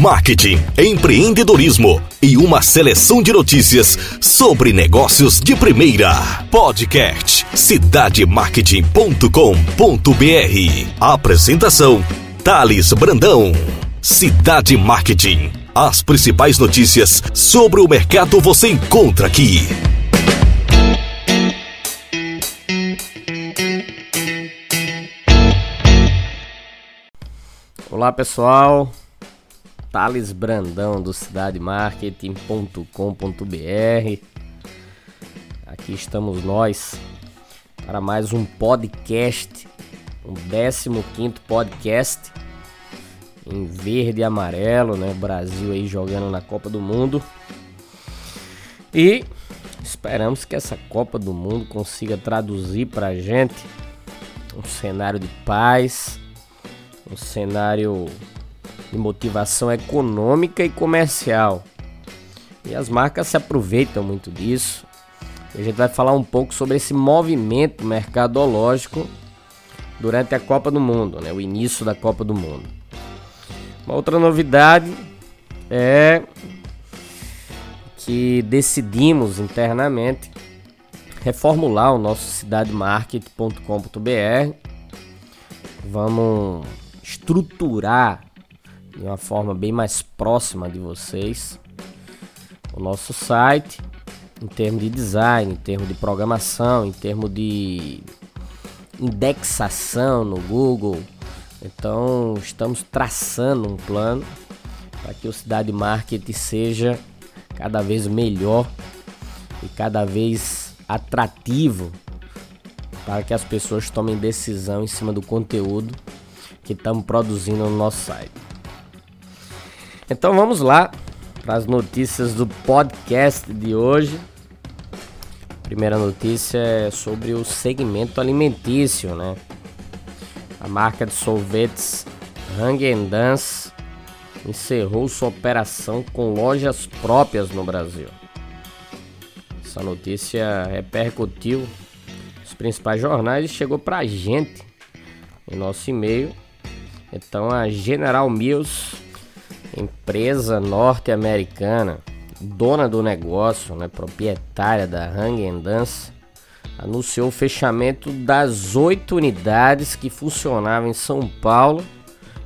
marketing, empreendedorismo e uma seleção de notícias sobre negócios de primeira. Podcast cidademarketing.com.br. Apresentação Thales Brandão. Cidade Marketing. As principais notícias sobre o mercado você encontra aqui. Olá pessoal, Thales Brandão do cidademarketing.com.br. Aqui estamos nós para mais um podcast, um 15 podcast em verde e amarelo, né? Brasil aí jogando na Copa do Mundo. E esperamos que essa Copa do Mundo consiga traduzir para a gente um cenário de paz, um cenário de motivação econômica e comercial. E as marcas se aproveitam muito disso. E a gente vai falar um pouco sobre esse movimento mercadológico durante a Copa do Mundo, né? o início da Copa do Mundo. Uma outra novidade é que decidimos internamente reformular o nosso cidademarket.com.br. Vamos estruturar de uma forma bem mais próxima de vocês o nosso site em termos de design, em termos de programação, em termos de indexação no Google. Então estamos traçando um plano para que o Cidade Marketing seja cada vez melhor e cada vez atrativo para que as pessoas tomem decisão em cima do conteúdo que estamos produzindo no nosso site. Então vamos lá para as notícias do podcast de hoje. Primeira notícia é sobre o segmento alimentício, né? A marca de sorvetes Hang Dance encerrou sua operação com lojas próprias no Brasil. Essa notícia repercutiu nos principais jornais e chegou para a gente em nosso e-mail. Então a General Mills empresa norte-americana, dona do negócio, né, proprietária da Hang Dance, anunciou o fechamento das oito unidades que funcionavam em São Paulo,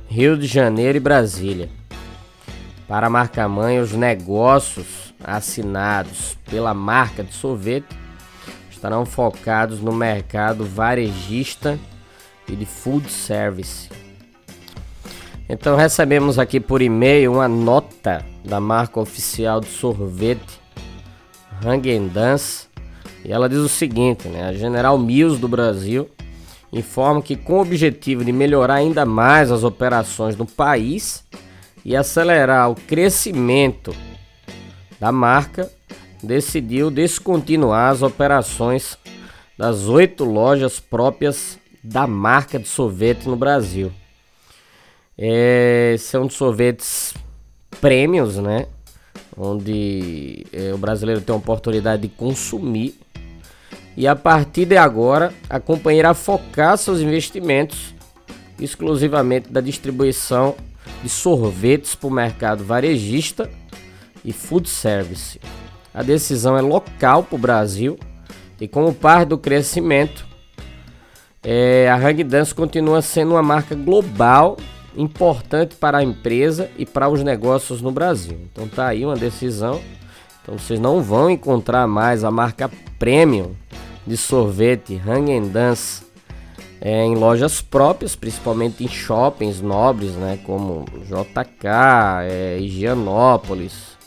Rio de Janeiro e Brasília. Para a marca-mãe, os negócios assinados pela marca de sorvete estarão focados no mercado varejista e de food service. Então recebemos aqui por e-mail uma nota da marca oficial de sorvete Hang Dance e ela diz o seguinte, né? A General Mills do Brasil informa que com o objetivo de melhorar ainda mais as operações no país e acelerar o crescimento da marca, decidiu descontinuar as operações das oito lojas próprias da marca de sorvete no Brasil. É, são sorvetes prêmios, né? Onde é, o brasileiro tem a oportunidade de consumir. E a partir de agora, a companhia irá focar seus investimentos exclusivamente da distribuição de sorvetes para o mercado varejista e food service. A decisão é local para o Brasil e como parte do crescimento, é, a Hang Dance continua sendo uma marca global importante para a empresa e para os negócios no Brasil. Então tá aí uma decisão. Então vocês não vão encontrar mais a marca premium de sorvete Hang Dance é, em lojas próprias, principalmente em shoppings nobres, né, como JK, é, Higienópolis,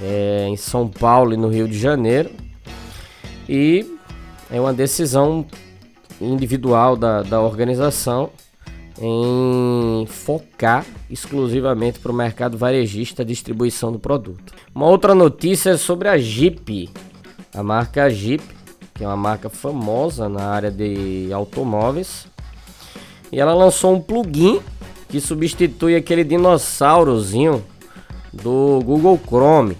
é, em São Paulo e no Rio de Janeiro. E é uma decisão individual da, da organização em focar exclusivamente para o mercado varejista a distribuição do produto. Uma outra notícia é sobre a Jeep, a marca Jeep, que é uma marca famosa na área de automóveis, e ela lançou um plugin que substitui aquele dinossaurozinho do Google Chrome.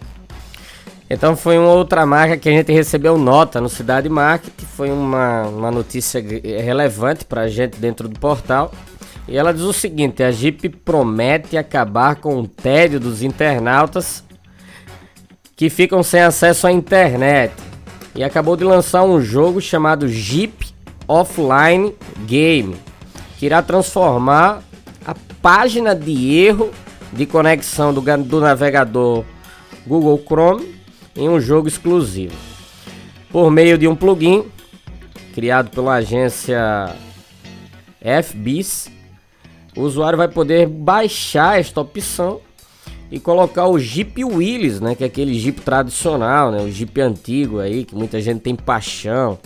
Então foi uma outra marca que a gente recebeu nota no Cidade Market, foi uma, uma notícia relevante para a gente dentro do portal. E ela diz o seguinte: a Jeep promete acabar com o tédio dos internautas que ficam sem acesso à internet. E acabou de lançar um jogo chamado Jeep Offline Game, que irá transformar a página de erro de conexão do, do navegador Google Chrome em um jogo exclusivo. Por meio de um plugin criado pela agência FBIS, o usuário vai poder baixar esta opção e colocar o Jeep Willys, né, que é aquele Jeep tradicional, né, o Jeep antigo aí que muita gente tem paixão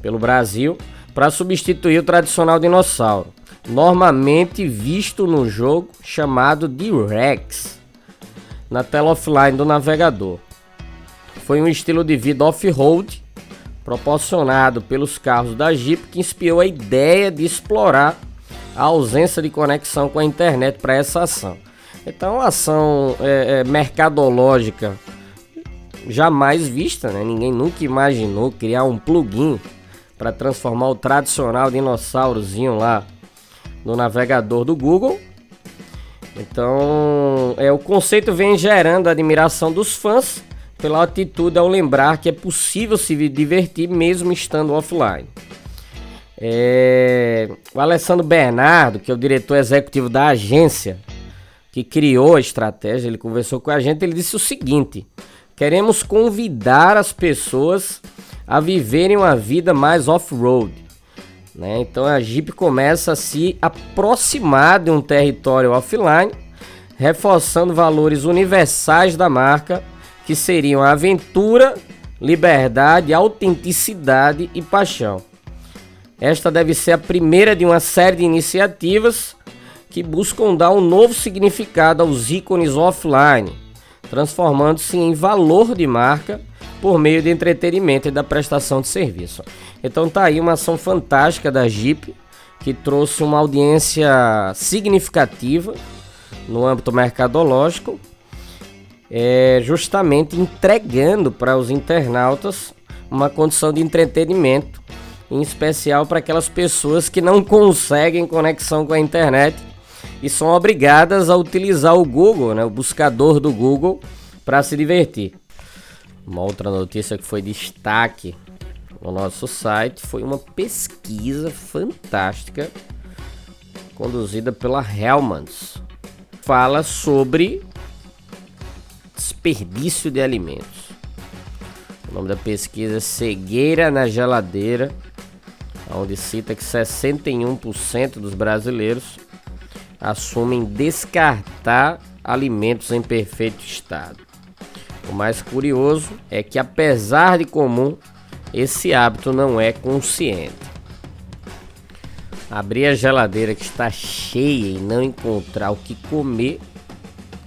pelo Brasil, para substituir o tradicional dinossauro, normalmente visto no jogo chamado de Rex, na tela offline do navegador. Foi um estilo de vida off-road proporcionado pelos carros da Jeep que inspirou a ideia de explorar a ausência de conexão com a internet para essa ação. Então, uma ação é, é, mercadológica jamais vista, né? Ninguém nunca imaginou criar um plugin para transformar o tradicional dinossaurozinho lá no navegador do Google. Então, é o conceito vem gerando admiração dos fãs pela atitude ao lembrar que é possível se divertir mesmo estando offline. É, o Alessandro Bernardo, que é o diretor executivo da agência que criou a estratégia, ele conversou com a gente, ele disse o seguinte: queremos convidar as pessoas a viverem uma vida mais off-road. Né? Então a Jeep começa a se aproximar de um território offline, reforçando valores universais da marca, que seriam aventura, liberdade, autenticidade e paixão. Esta deve ser a primeira de uma série de iniciativas que buscam dar um novo significado aos ícones offline, transformando-se em valor de marca por meio de entretenimento e da prestação de serviço. Então tá aí uma ação fantástica da Jeep que trouxe uma audiência significativa no âmbito mercadológico, é, justamente entregando para os internautas uma condição de entretenimento em especial para aquelas pessoas que não conseguem conexão com a internet e são obrigadas a utilizar o Google, né, o buscador do Google, para se divertir. Uma outra notícia que foi destaque no nosso site foi uma pesquisa fantástica conduzida pela Hellmans. Fala sobre desperdício de alimentos. O nome da pesquisa é Cegueira na Geladeira onde cita que 61% dos brasileiros assumem descartar alimentos em perfeito estado. O mais curioso é que, apesar de comum, esse hábito não é consciente. Abrir a geladeira que está cheia e não encontrar o que comer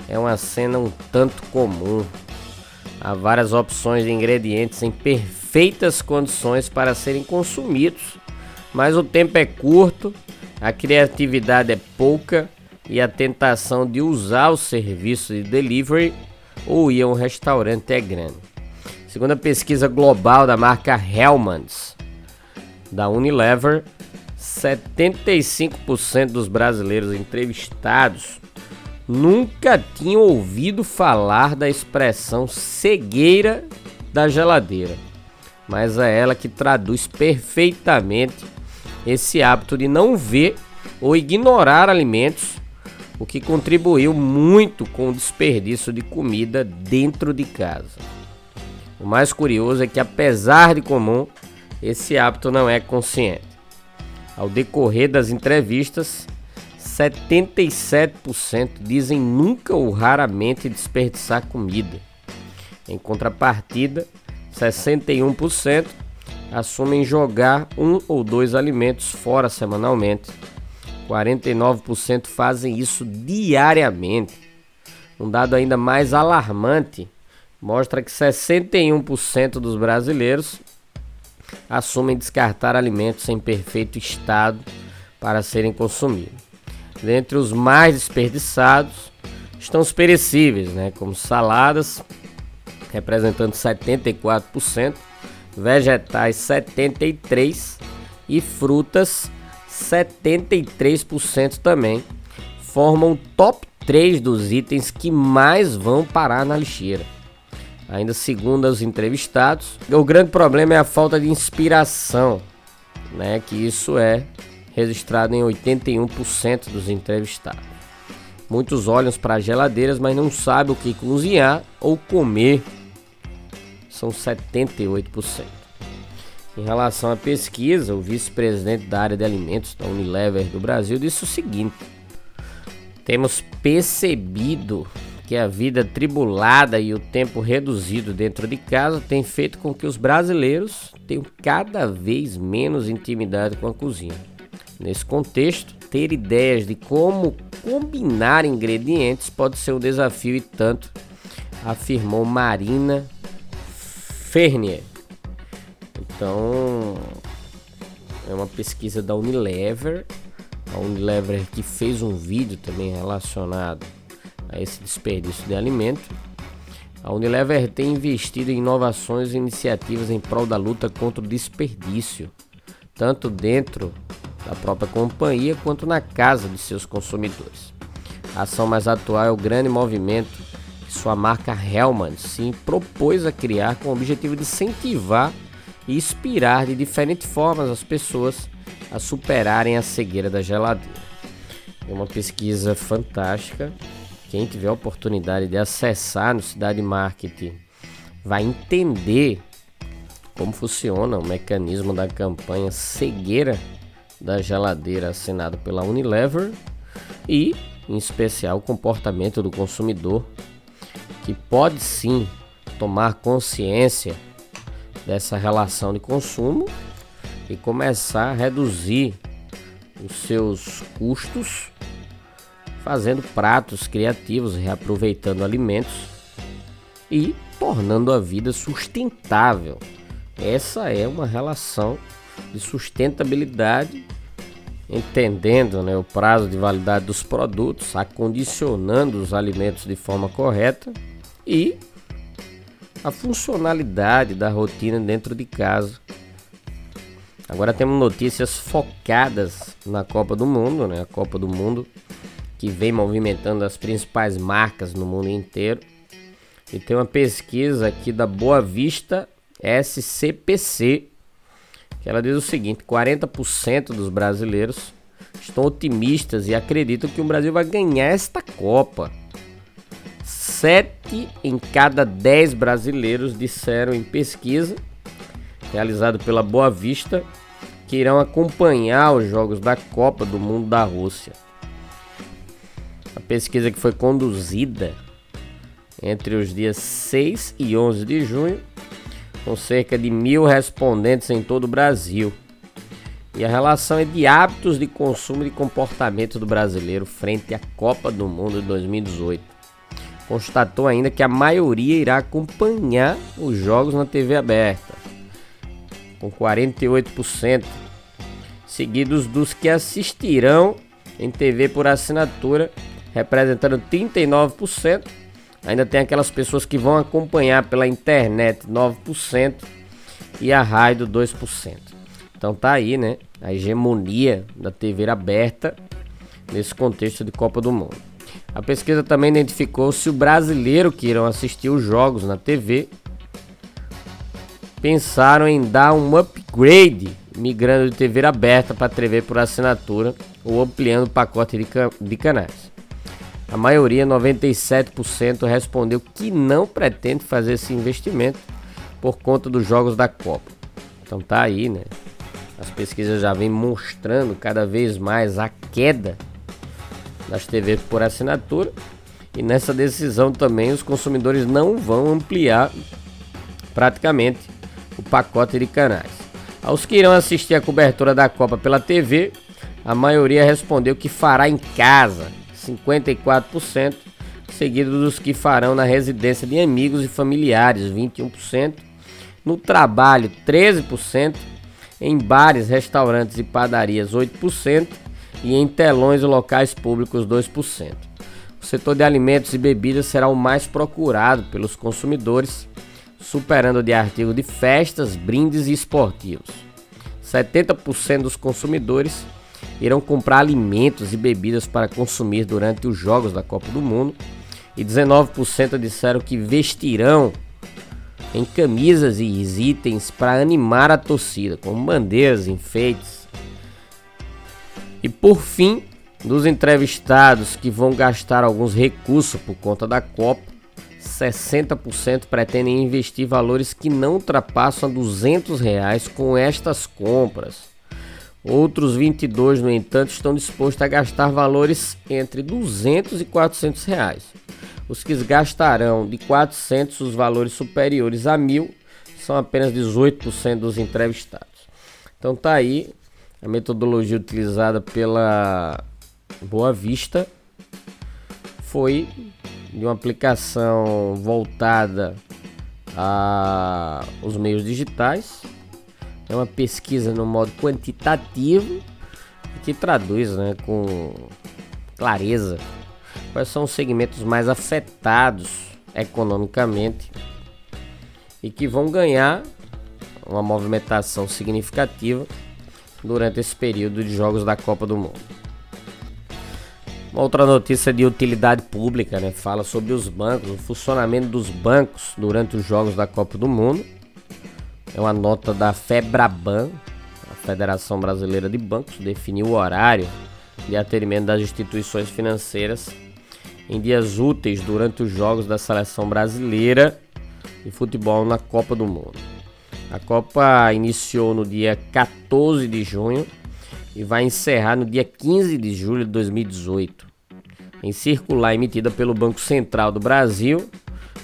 é uma cena um tanto comum. Há várias opções de ingredientes em perfeitas condições para serem consumidos mas o tempo é curto, a criatividade é pouca e a tentação de usar o serviço de delivery ou ir a um restaurante é grande. Segundo a pesquisa global da marca Hellmann's, da Unilever, 75% dos brasileiros entrevistados nunca tinham ouvido falar da expressão cegueira da geladeira, mas é ela que traduz perfeitamente esse hábito de não ver ou ignorar alimentos, o que contribuiu muito com o desperdício de comida dentro de casa. O mais curioso é que, apesar de comum, esse hábito não é consciente. Ao decorrer das entrevistas, 77% dizem nunca ou raramente desperdiçar comida. Em contrapartida, 61% assumem jogar um ou dois alimentos fora semanalmente. 49% fazem isso diariamente. Um dado ainda mais alarmante mostra que 61% dos brasileiros assumem descartar alimentos em perfeito estado para serem consumidos. Dentre os mais desperdiçados estão os perecíveis, né, como saladas, representando 74%, vegetais 73 e frutas 73% também formam o top 3 dos itens que mais vão parar na lixeira. Ainda segundo os entrevistados, o grande problema é a falta de inspiração, né? Que isso é registrado em 81% dos entrevistados. Muitos olham para as geladeiras, mas não sabem o que cozinhar ou comer. São 78%. Em relação à pesquisa, o vice-presidente da área de alimentos da Unilever do Brasil disse o seguinte: Temos percebido que a vida tribulada e o tempo reduzido dentro de casa tem feito com que os brasileiros tenham cada vez menos intimidade com a cozinha. Nesse contexto, ter ideias de como combinar ingredientes pode ser um desafio e tanto, afirmou Marina Fernier. Então, é uma pesquisa da Unilever, a Unilever que fez um vídeo também relacionado a esse desperdício de alimento. A Unilever tem investido em inovações e iniciativas em prol da luta contra o desperdício, tanto dentro da própria companhia quanto na casa de seus consumidores. A ação mais atual é o grande movimento sua marca Hellman se propôs a criar com o objetivo de incentivar e inspirar de diferentes formas as pessoas a superarem a cegueira da geladeira. É uma pesquisa fantástica quem tiver a oportunidade de acessar no Cidade Marketing vai entender como funciona o mecanismo da campanha Cegueira da Geladeira assinado pela Unilever e, em especial, o comportamento do consumidor que pode sim tomar consciência dessa relação de consumo e começar a reduzir os seus custos fazendo pratos criativos, reaproveitando alimentos e tornando a vida sustentável. Essa é uma relação de sustentabilidade, entendendo né, o prazo de validade dos produtos, acondicionando os alimentos de forma correta e a funcionalidade da rotina dentro de casa. Agora temos notícias focadas na Copa do Mundo, né? A Copa do Mundo que vem movimentando as principais marcas no mundo inteiro. E tem uma pesquisa aqui da Boa Vista SCPC, que ela diz o seguinte: 40% dos brasileiros estão otimistas e acreditam que o Brasil vai ganhar esta Copa. Sete em cada dez brasileiros disseram em pesquisa realizada pela Boa Vista que irão acompanhar os jogos da Copa do Mundo da Rússia. A pesquisa que foi conduzida entre os dias 6 e 11 de junho, com cerca de mil respondentes em todo o Brasil. E a relação é de hábitos de consumo e comportamento do brasileiro frente à Copa do Mundo de 2018. Constatou ainda que a maioria irá acompanhar os jogos na TV aberta, com 48%, seguidos dos que assistirão em TV por assinatura representando 39%. Ainda tem aquelas pessoas que vão acompanhar pela internet 9% e a rádio 2%. Então tá aí, né? A hegemonia da TV aberta nesse contexto de Copa do Mundo. A pesquisa também identificou se o brasileiro que irão assistir os jogos na TV pensaram em dar um upgrade migrando de TV aberta para TV por assinatura ou ampliando o pacote de, de canais. A maioria, 97%, respondeu que não pretende fazer esse investimento por conta dos jogos da Copa. Então tá aí, né? As pesquisas já vêm mostrando cada vez mais a queda das TVs por assinatura. E nessa decisão também os consumidores não vão ampliar praticamente o pacote de canais. Aos que irão assistir a cobertura da Copa pela TV, a maioria respondeu que fará em casa 54%, seguido dos que farão na residência de amigos e familiares, 21%, no trabalho, 13%, em bares, restaurantes e padarias, 8%, e em telões e locais públicos, 2%. O setor de alimentos e bebidas será o mais procurado pelos consumidores, superando o de artigos de festas, brindes e esportivos. 70% dos consumidores irão comprar alimentos e bebidas para consumir durante os jogos da Copa do Mundo. E 19% disseram que vestirão em camisas e itens para animar a torcida, como bandeiras, enfeites. E por fim, dos entrevistados que vão gastar alguns recursos por conta da Copa, 60% pretendem investir valores que não ultrapassam 200 reais com estas compras. Outros 22, no entanto, estão dispostos a gastar valores entre 200 e 400 reais. Os que gastarão de 400 os valores superiores a 1000 são apenas 18% dos entrevistados. Então tá aí a metodologia utilizada pela Boa Vista foi de uma aplicação voltada aos meios digitais. É uma pesquisa no modo quantitativo que traduz né, com clareza quais são os segmentos mais afetados economicamente e que vão ganhar uma movimentação significativa durante esse período de jogos da Copa do Mundo. Uma outra notícia de utilidade pública, né? Fala sobre os bancos, o funcionamento dos bancos durante os jogos da Copa do Mundo. É uma nota da FEBRABAN, a Federação Brasileira de Bancos, definiu o horário de atendimento das instituições financeiras em dias úteis durante os jogos da seleção brasileira de futebol na Copa do Mundo. A Copa iniciou no dia 14 de junho e vai encerrar no dia 15 de julho de 2018. Em circular emitida pelo Banco Central do Brasil,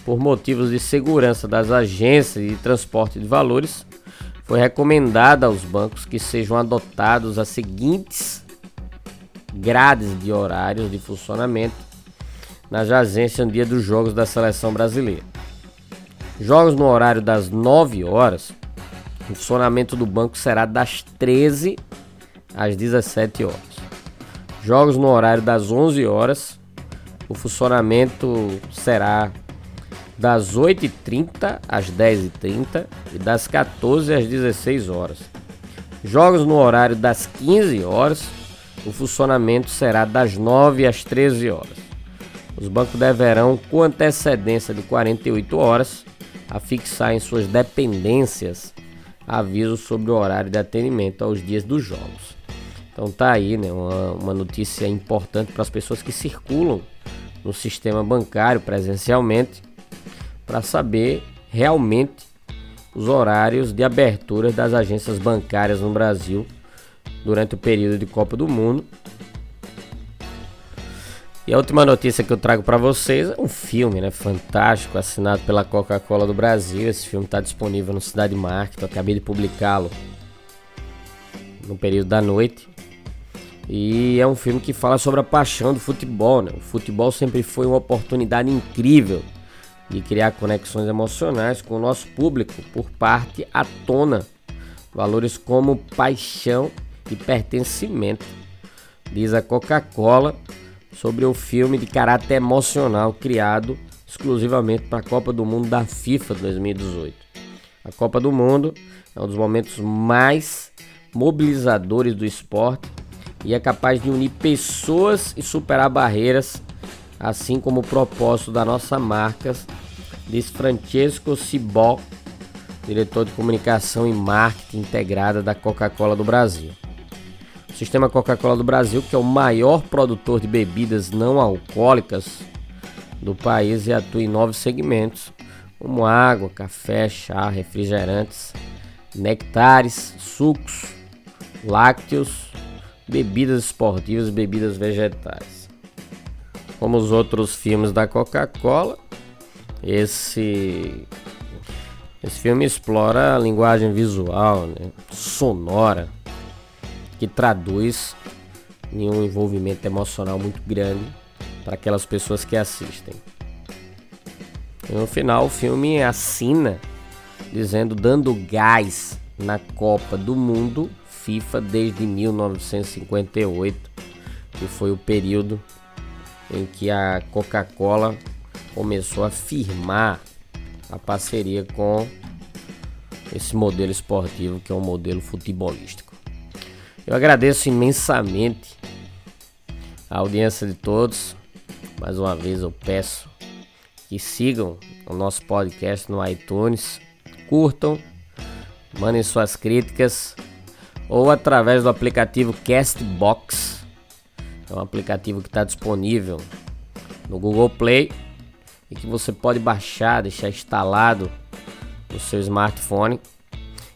por motivos de segurança das agências de transporte de valores, foi recomendada aos bancos que sejam adotados as seguintes grades de horários de funcionamento nas agências no dia dos jogos da seleção brasileira. Jogos no horário das 9 horas, o funcionamento do banco será das 13 às 17 horas. Jogos no horário das 11 horas. O funcionamento será das 8h30 às 10h30 e das 14 às 16 horas. Jogos no horário das 15 horas. O funcionamento será das 9 às 13 horas. Os bancos deverão, com antecedência de 48 horas, afixar em suas dependências aviso sobre o horário de atendimento aos dias dos jogos. Então tá aí, né, uma, uma notícia importante para as pessoas que circulam no sistema bancário presencialmente para saber realmente os horários de abertura das agências bancárias no Brasil durante o período de Copa do Mundo. E a última notícia que eu trago para vocês é um filme, né, fantástico, assinado pela Coca-Cola do Brasil. Esse filme está disponível no Cidade Market, eu acabei de publicá-lo no período da noite. E é um filme que fala sobre a paixão do futebol. Né? O futebol sempre foi uma oportunidade incrível de criar conexões emocionais com o nosso público por parte à tona. Valores como paixão e pertencimento. Diz a Coca-Cola sobre o filme de caráter emocional criado exclusivamente para a Copa do Mundo da FIFA 2018. A Copa do Mundo é um dos momentos mais mobilizadores do esporte e é capaz de unir pessoas e superar barreiras, assim como o propósito da nossa marca, diz Francesco Cibó, diretor de comunicação e marketing integrada da Coca-Cola do Brasil. O sistema Coca-Cola do Brasil, que é o maior produtor de bebidas não alcoólicas do país e atua em nove segmentos, como água, café, chá, refrigerantes, nectares, sucos, lácteos, bebidas esportivas e bebidas vegetais. Como os outros filmes da Coca-Cola, esse esse filme explora a linguagem visual, né, sonora, que traduz em um envolvimento emocional muito grande para aquelas pessoas que assistem. E no final, o filme assina dizendo dando gás na Copa do Mundo FIFA desde 1958, que foi o período em que a Coca-Cola começou a firmar a parceria com esse modelo esportivo que é um modelo futebolístico. Eu agradeço imensamente a audiência de todos. Mais uma vez eu peço que sigam o nosso podcast no iTunes, curtam, mandem suas críticas ou através do aplicativo Castbox. É um aplicativo que está disponível no Google Play e que você pode baixar, deixar instalado no seu smartphone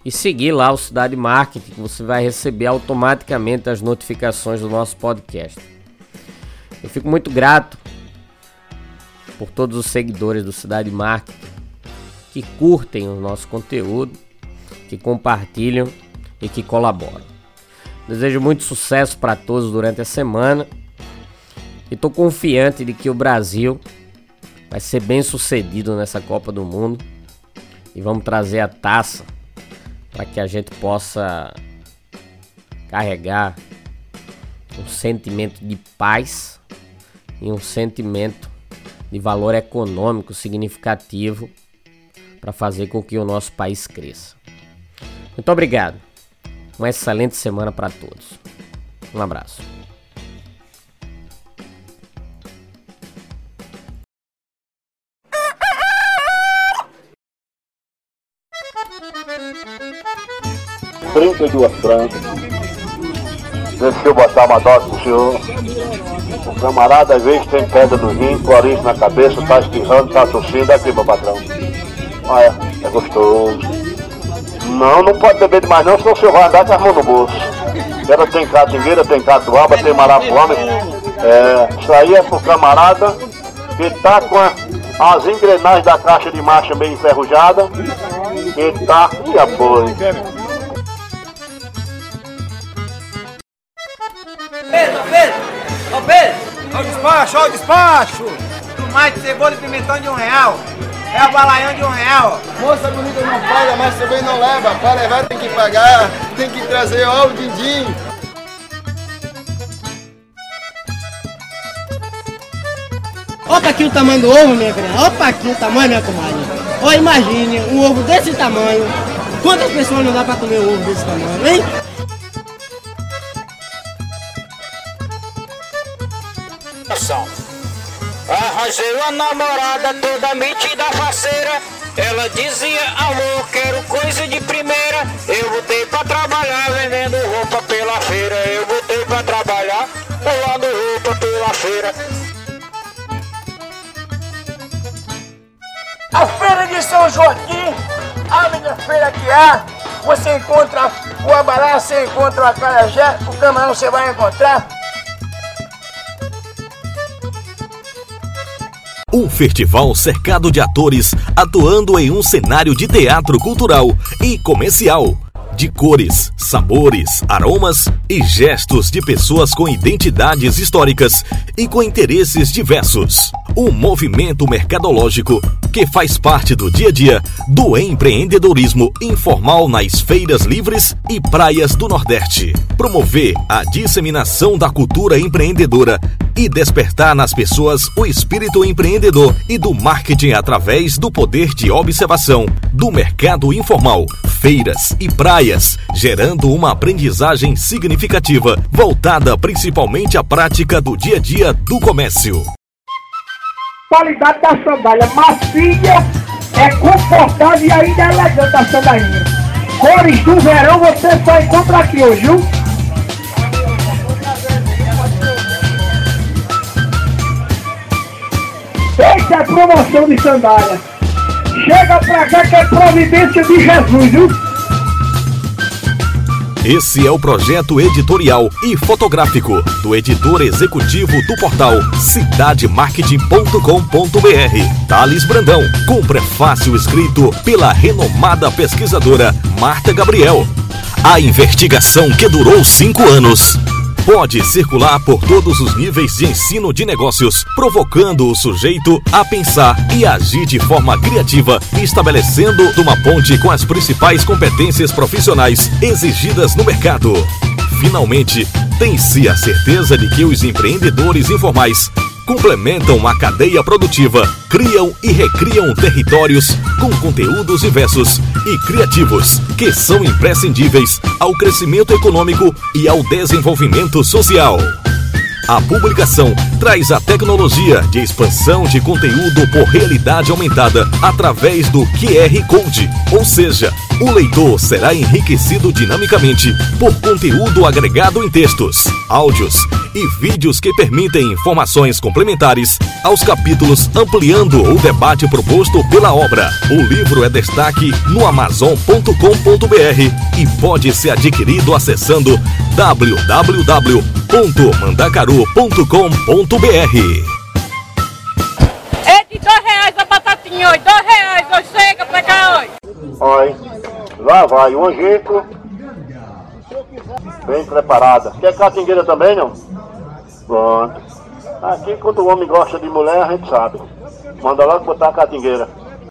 e seguir lá o Cidade Marketing, que você vai receber automaticamente as notificações do nosso podcast. Eu fico muito grato por todos os seguidores do Cidade Marketing que curtem o nosso conteúdo, que compartilham e que colaboram. Desejo muito sucesso para todos durante a semana e estou confiante de que o Brasil vai ser bem sucedido nessa Copa do Mundo e vamos trazer a taça para que a gente possa carregar um sentimento de paz e um sentimento de valor econômico significativo para fazer com que o nosso país cresça. Muito obrigado. Uma excelente semana para todos. Um abraço. Trinta e duas francas. Deixa eu botar uma dose pro senhor. O camarada às vezes tem pedra no rim, coriza na cabeça, tá espirrando, tá tossindo, aqui meu patrão. Olha, é gostoso. Não, não pode beber demais não, senão o senhor vai andar com as mãos no bolso. Ela tem catingueira, tem catuaba, tem marapuama. É, isso aí é pro camarada que tá com a, as engrenagens da caixa de marcha bem enferrujada. E tá, e apoio. Despacho, ó o despacho! Tomate, cebola e pimentão de um real. É o balaião de um real. Moça bonita não paga, mas também não leva. Para levar tem que pagar, tem que trazer ó o din-din. Opa aqui o tamanho do ovo, minha filha. Opa aqui o tamanho, minha comadre. Ó, imagine um ovo desse tamanho. Quantas pessoas não dá pra comer um ovo desse tamanho, hein? Arranjei uma namorada toda metida faceira. Ela dizia, amor, quero coisa de primeira. Eu voltei pra trabalhar vendendo roupa pela feira. Eu voltei pra trabalhar pulando roupa pela feira. A feira de São Joaquim, a melhor feira que há. Você encontra o abará, você encontra o acarajé, o camarão você vai encontrar. Um festival cercado de atores atuando em um cenário de teatro cultural e comercial. De cores, sabores, aromas e gestos de pessoas com identidades históricas e com interesses diversos. Um movimento mercadológico que faz parte do dia a dia do empreendedorismo informal nas feiras livres e praias do Nordeste. Promover a disseminação da cultura empreendedora e despertar nas pessoas o espírito empreendedor e do marketing através do poder de observação do mercado informal, feiras e praias, gerando uma aprendizagem significativa voltada principalmente à prática do dia a dia do comércio. qualidade da sandália macia, é confortável e ainda é elegante a sandalinha. Cores do verão você só encontra aqui hoje, viu? Essa é promoção de sandália. Chega pra cá que é providência de Jesus, viu? Esse é o projeto editorial e fotográfico do editor executivo do portal cidademarketing.com.br, Thales Brandão, com prefácio escrito pela renomada pesquisadora Marta Gabriel. A investigação que durou cinco anos pode circular por todos os níveis de ensino de negócios, provocando o sujeito a pensar e agir de forma criativa, estabelecendo uma ponte com as principais competências profissionais exigidas no mercado. Finalmente, tem-se a certeza de que os empreendedores informais complementam a cadeia produtiva, criam e recriam territórios com conteúdos diversos e criativos que são imprescindíveis ao crescimento econômico e ao desenvolvimento social. A publicação traz a tecnologia de expansão de conteúdo por realidade aumentada através do QR Code, ou seja, o leitor será enriquecido dinamicamente por conteúdo agregado em textos, áudios e vídeos que permitem informações complementares aos capítulos, ampliando o debate proposto pela obra. O livro é destaque no Amazon.com.br e pode ser adquirido acessando www.mandacaru.com.br. É de dois reais a batatinha hoje, dois reais hoje, chega pra cá hoje. Olha, lá vai o angico. Bem preparada. Quer catingueira também, não? Pronto. Aqui, quando o homem gosta de mulher, a gente sabe. Manda logo botar a catingueira.